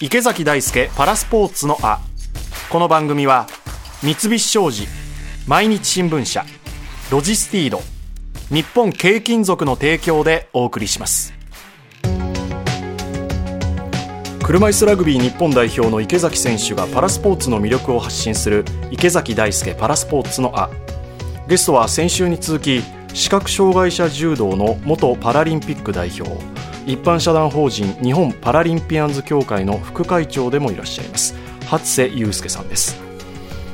池崎大輔パラスポーツのあ。この番組は三菱商事毎日新聞社ロジスティード日本軽金属の提供でお送りします。車椅子ラグビー日本代表の池崎選手がパラスポーツの魅力を発信する池崎大輔パラスポーツのあ。ゲストは先週に続き視覚障害者柔道の元パラリンピック代表一般社団法人日本パラリンピアンズ協会の副会長でもいらっしゃいます。初瀬祐介さんです。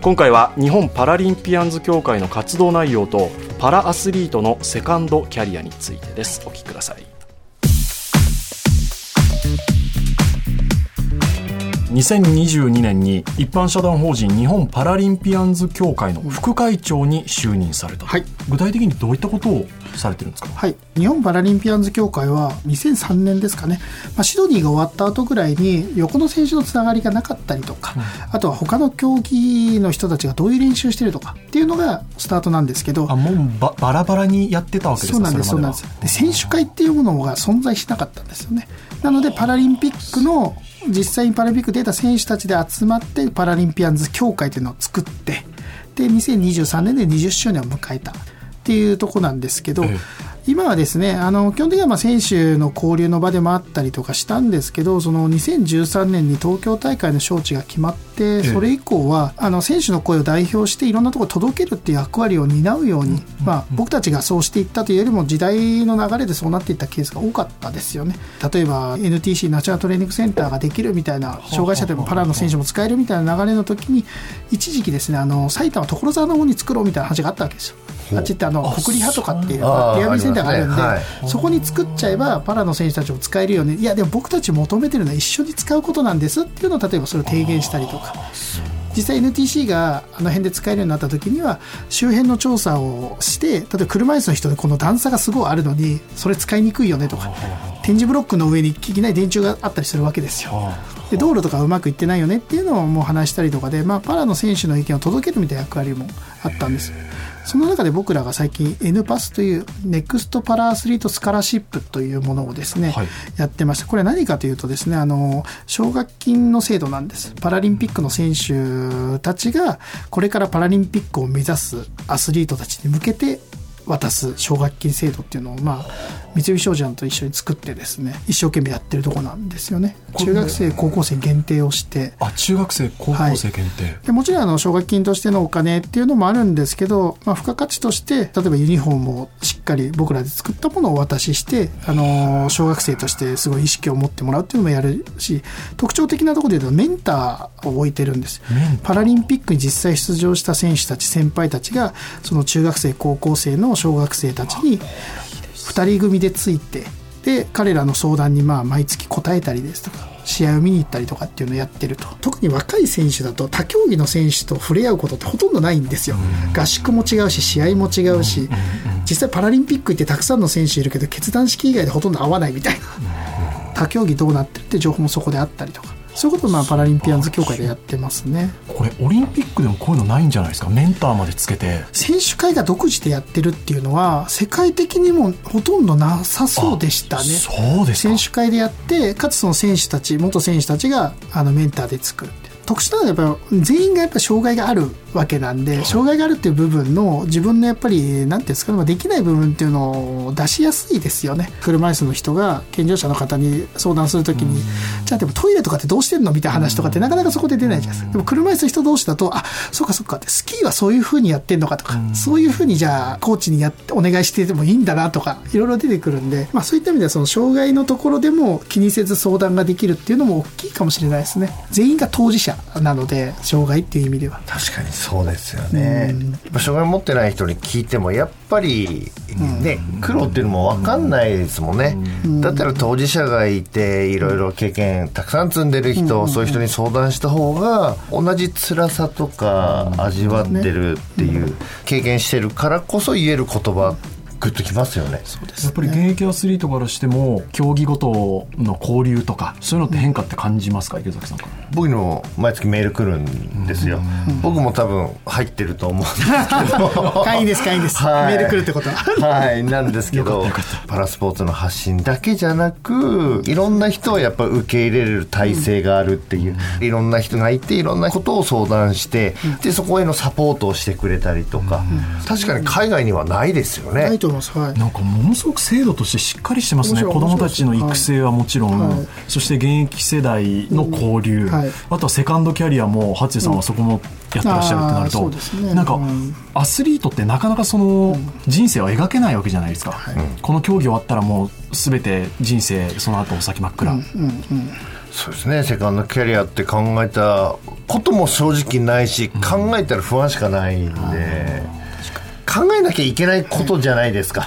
今回は日本パラリンピアンズ協会の活動内容とパラアスリートのセカンドキャリアについてです。お聞きください。2022年に一般社団法人日本パラリンピアンズ協会の副会長に就任された、はい。具体的にどういったことをされてるんですか？はい、日本パラリンピアンズ協会は2003年ですかね、まあ、シドニーが終わった後ぐらいに横の選手のつながりがなかったりとか、あとは他の競技の人たちがどういう練習してるとかっていうのがスタートなんですけどあもうばバラバラにやってたわけですか？そうなんですそうなんです。で選手会っていうものが存在しなかったんですよねなのでパラリンピックの実際にパラリンピック出た選手たちで集まってパラリンピアンズ協会というのを作ってで2023年で20周年を迎えたっていうとこなんですけど、え今はですねあの基本的にはまあ選手の交流の場でもあったりとかしたんですけどその2013年に東京大会の招致が決まってそれ以降はあの選手の声を代表していろんなところに届けるっていう役割を担うように、まあ、僕たちがそうしていったというよりも時代の流れでそうなっていったケースが多かったですよね。例えば NTC ナチュラルトレーニングセンターができるみたいな障害者でもパラの選手も使えるみたいな流れの時に一時期ですねあの埼玉所沢の方に作ろうみたいな話があったわけですよ。あっちってあの国リハとかっていうあーリハビリセンターがあるんで、そこに作っちゃえばパラの選手たちも使えるよね。いやでも僕たち求めてるのは一緒に使うことなんですっていうのを例えばそれを提言したりとか。実際 NTC があの辺で使えるようになった時には周辺の調査をして例えば車椅子の人でこの段差がすごいあるのにそれ使いにくいよねとか。点字ブロックの上にいきなり電柱があったりするわけですよ。で道路とかうまくいってないよねっていうのをもう話したりとかで、まあ、パラの選手の意見を届けるみたいな役割もあったんです。その中で僕らが最近 N パスというネクストパラアスリートスカラシップというものをですね、はい。やってましてこれは何かというとですねあの奨学金の制度なんです。パラリンピックの選手たちがこれからパラリンピックを目指すアスリートたちに向けて渡す奨学金制度っていうのを、まあ、三菱商事さんと一緒に作ってですね一生懸命やってるところなんですよね。中学生高校生限定をして。あ中学生高校生限定、でもちろんあの奨学金としてのお金っていうのもあるんですけど、まあ、付加価値として例えばユニフォームをしっかり僕らで作ったものをお渡しして、あの小学生としてすごい意識を持ってもらうっていうのもやるし特徴的なところで言うとメンターを置いてるんです。パラリンピックに実際出場した選手たち先輩たちがその中学生高校生の小学生たちに2人組でついてで彼らの相談にまあ毎月答えたりですとか試合を見に行ったりとかっていうのをやってると。特に若い選手だと他競技の選手と触れ合うことってほとんどないんですよ。合宿も違うし試合も違うし実際パラリンピック行ってたくさんの選手いるけど決断式以外でほとんど合わないみたいな。他競技どうなってるって情報もそこであったりとかそういうことをまあパラリンピアンズ協会でやってますね。これオリンピックでもこういうのないんじゃないですか？メンターまでつけて。選手会が独自でやってるっていうのは世界的にもほとんどなさそうでしたね。そうですか。選手会でやってかつその選手たち元選手たちがあのメンターで作るって。特殊なのはやっぱり全員がやっぱり障害があるわけなんで障害があるっていう部分の自分のやっぱりなんていうんですかねまあできない部分っていうのを出しやすいですよね。車椅子の人が健常者の方に相談するときにじゃあでもトイレとかってどうしてんの？みたいな話とかってなかなかそこで出ないじゃないですか。でも車椅子の人同士だとあそうかそうかってスキーはそういうふうにやってんのかとかそういうふうにじゃあコーチにやってお願いしててもいいんだなとかいろいろ出てくるんで、まあ、そういった意味ではその障害のところでも気にせず相談ができるっていうのも大きいかもしれないですね。全員が当事者なので障害っていう意味では。確かにそうですよね、やっぱ障害持ってない人に聞いてもやっぱりね、苦労っていうのも分かんないですもんね、だったら当事者がいていろいろ経験たくさん積んでる人、そういう人に相談した方が同じ辛さとか味わってるっていう経験してるからこそ言える言葉グッときますよね。やっぱり現役アスリートからしても競技ごとの交流とかそういうのって変化って感じますか？池崎さんから。僕にも毎月メール来るんですよ、僕も多分入ってると思うんですけど。会員です会員です、はい。メール来るってことは。はい、なんですけど、パラスポーツの発信だけじゃなく、いろんな人をやっぱ受け入れる体制があるっていう、いろんな人がいて、いろんなことを相談して、で、そこへのサポートをしてくれたりとか、確かに海外にはないですよね。ないとます。はい。なんかものすごく制度としてしっかりしてますね。子どもたちの育成はもちろん、はい。そして現役世代の交流、うんはい。あとはセカンドキャリアも初江さんはそこもやってらっしゃるってなると、そうですね。なんか、うんアスリートってなかなかその人生を描けないわけじゃないですか、この競技終わったらもう全て人生その後お先真っ暗、そうですね、セカンドキャリアって考えたことも正直ないし、考えたら不安しかないんで、考えなきゃいけないことじゃないですか。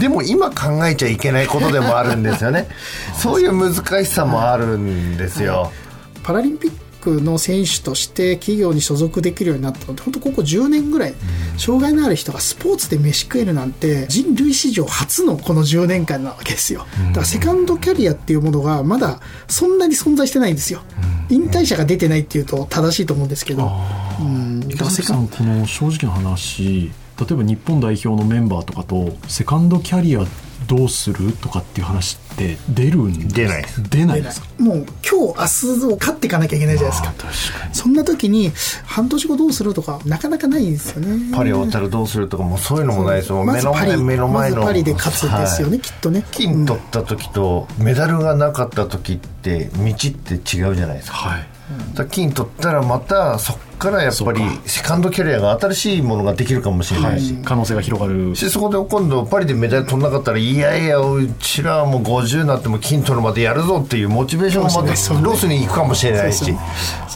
でも今考えちゃいけないことでもあるんですよね。そういう難しさもあるんですよ。パラリンピックの選手として企業に所属できるようになったのって本当ここ10年ぐらい、障害のある人がスポーツで飯食えるなんて人類史上初のこの10年間なわけですよ。だからセカンドキャリアっていうものがまだそんなに存在してないんですよ。引退者が出てないっていうと正しいと思うんですけど、うん、だ池からセカン崎さんこの正直な話例えば日本代表のメンバーとかとセカンドキャリアどうするとかっていう話って出るんです出ないです。出ないですか？もう今日明日を勝っていかなきゃいけないじゃないですか。そんな時に半年後どうするとかなかなかないんですよね。パリ終わったらどうするとかもうそういうのもないですもん目のま目の前の。まずパリで勝つんですよね、はい。きっとね。金取った時とメダルがなかった時って道って違うじゃないですか,、はい金取ったらまたそっからやっぱりセカンドキャリアが新しいものができるかもしれないし、可能性が広がる。でそこで今度パリでメダル取んなかったらいやいやうちらはもう50になっても金取るまでやるぞっていうモチベーションがまたロスに行くかもしれないし。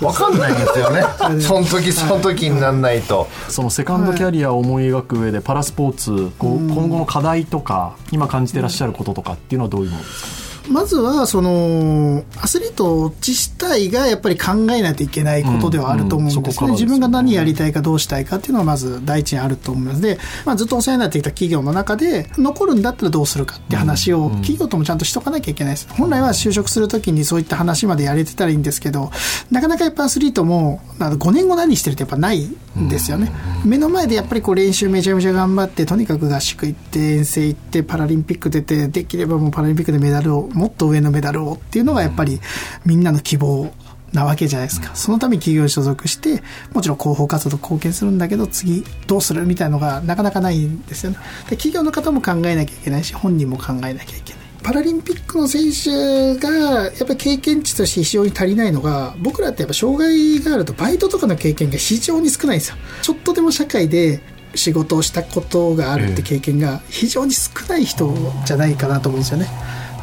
分かんないんですよね。その時その時になんないと。そのセカンドキャリアを思い描く上でパラスポーツ今後の課題とか今感じてらっしゃることとかっていうのはどういうものですか？まずはそのアスリート自体がやっぱり考えないといけないことではあると思うんですね、うんうんそこからです自分が何やりたいかどうしたいかっていうのはまず第一にあると思います。で、まあ、ずっとお世話になってきた企業の中で残るんだったらどうするかって話を企業ともちゃんとしとかなきゃいけないです。本来は就職するときにそういった話までやれてたらいいんですけどなかなかやっぱアスリートも5年後何してるってやっぱないんですよね、目の前でやっぱりこう練習めちゃめちゃ頑張ってとにかく合宿行って遠征行ってパラリンピック出てできればもうパラリンピックでメダルをもっと上のメダルをっていうのがやっぱりみんなの希望なわけじゃないですか。そのために企業に所属して、もちろん広報活動貢献するんだけど、次どうするみたいなのがなかなかないんですよね。で企業の方も考えなきゃいけないし、本人も考えなきゃいけない。パラリンピックの選手がやっぱり経験値として非常に足りないのが僕らってやっぱ障害があるとバイトとかの経験が非常に少ないんですよちょっとでも社会で仕事をしたことがあるって経験が非常に少ない人じゃないかなと思うんですよね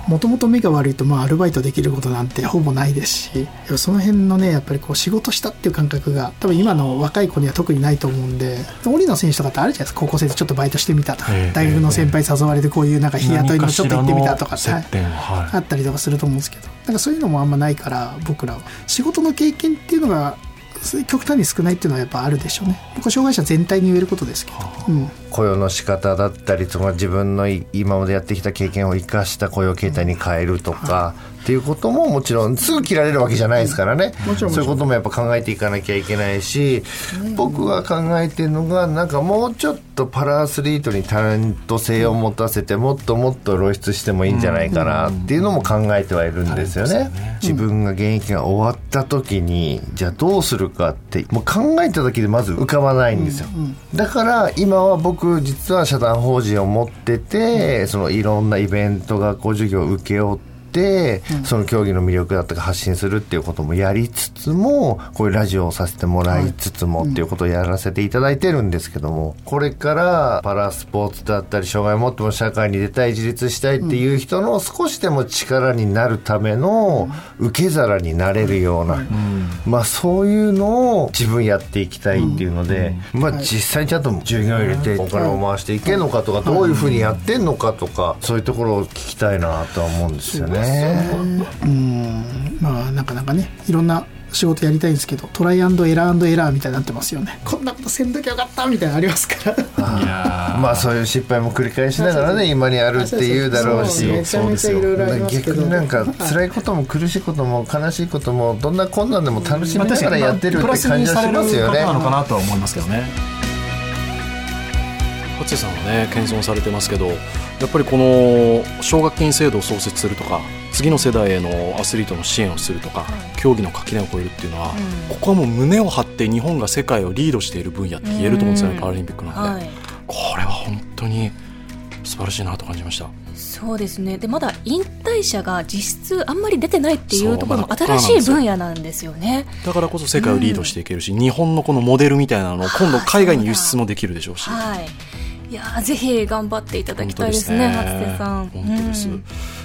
もともと目が悪いとまあアルバイトできることなんてほぼないですしその辺のねやっぱりこう仕事したっていう感覚が多分今の若い子には特にないと思うんで織野選手とかってあるじゃないですか高校生でちょっとバイトしてみたとかええ大学の先輩誘われてこういうなんか日雇いのちょっと行ってみたとかって何かしらの接点はい。あったりとかすると思うんですけどなんかそういうのもあんまないから僕らは。仕事の経験っていうのが極端に少ないっていうのはやっぱあるでしょうね。僕は障害者全体に言えることですけど、うん、雇用の仕方だったりとか自分のい今までやってきた経験を生かした雇用形態に変えるとか、っていうことももちろんすぐ切られるわけじゃないですからね、もちろんそういうこともやっぱ考えていかなきゃいけないし、僕が考えてるのがなんかもうちょっとパラアスリートにタレント性を持たせてもっともっと露出してもいいんじゃないかなっていうのも考えてはいるんですよね。自分が現役が終わった時にじゃあどうするかってもう考えただけでまず浮かばないんですよ。だから今は僕実は社団法人を持ってて、そのいろんなイベント学校授業を請け負って、その競技の魅力だったか発信するっていうこともやりつつもこういうラジオをさせてもらいつつもっていうことをやらせていただいてるんですけどもこれからパラスポーツだったり障害を持っても社会に出たい自立したいっていう人の少しでも力になるための受け皿になれるような、まあそういうのを自分やっていきたいっていうので、まあ実際にちゃんと従業員入れてお金を回していけるのかとかどういうふうにやってんのかとかそういうところを聞きたいなとは思うんですよね。まあなかなかねいろんな仕事やりたいんですけどトライアンドエラーエラーみたいになってますよね。こんなことせんときゃよかったみたいなのありますから。まあそういう失敗も繰り返しながらね今にあるっていうだろうし。逆になんか辛いことも苦しいことも悲しいこともどんな困難でも楽しみながらやってるって感じはしますよね。なのかなとは思いますけどね勝瀬さんはね謙遜されてますけどやっぱりこの奨学金制度を創設するとか次の世代へのアスリートの支援をするとか、競技の垣根を越えるっていうのは、ここはもう胸を張って日本が世界をリードしている分野って言えると思うんですよね、パラリンピックなので、はい。これは本当に素晴らしいなと感じました。そうですね。でまだ引退者が実質あんまり出てないっていうところも新しい分野なんですよね。だからこそ世界をリードしていけるし、日本のこのモデルみたいなのを今度海外に輸出もできるでしょうし、はいいやーぜひ頑張っていただきたいですね初瀬さん。本当です、うん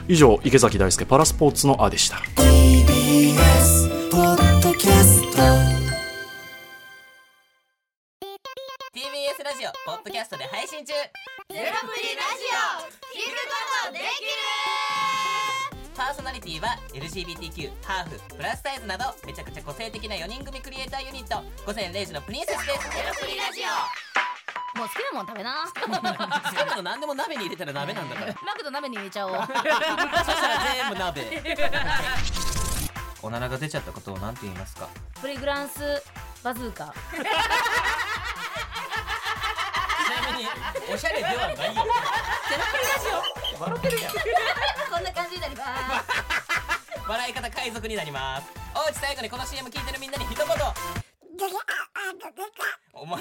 以上池崎大輔パラスポーツのあでした。TBS ポッドキャスト TBS ラジオポッドキャストで配信中。ゼロプリラジオ聞くことできる。パーソナリティは LGBTQ ハーフプラスサイズなどめちゃくちゃ個性的な4人組クリエイターユニット午前0時のプリンセスです。ゼロプリラジオもう好きなもん食べな。好きなの何でも鍋に入れたら鍋なんだから。マクド鍋に入れちゃおう。そしたら全部鍋。おならが出ちゃったことを何て言いますか？プリグランスバズーカ。ちなみにおしゃれではないよ。ゼロプリラジオ笑ってるやん。こんな感じになります。笑い方海賊になります。おうち最後にこの CM 聞いてるみんなに一言。お前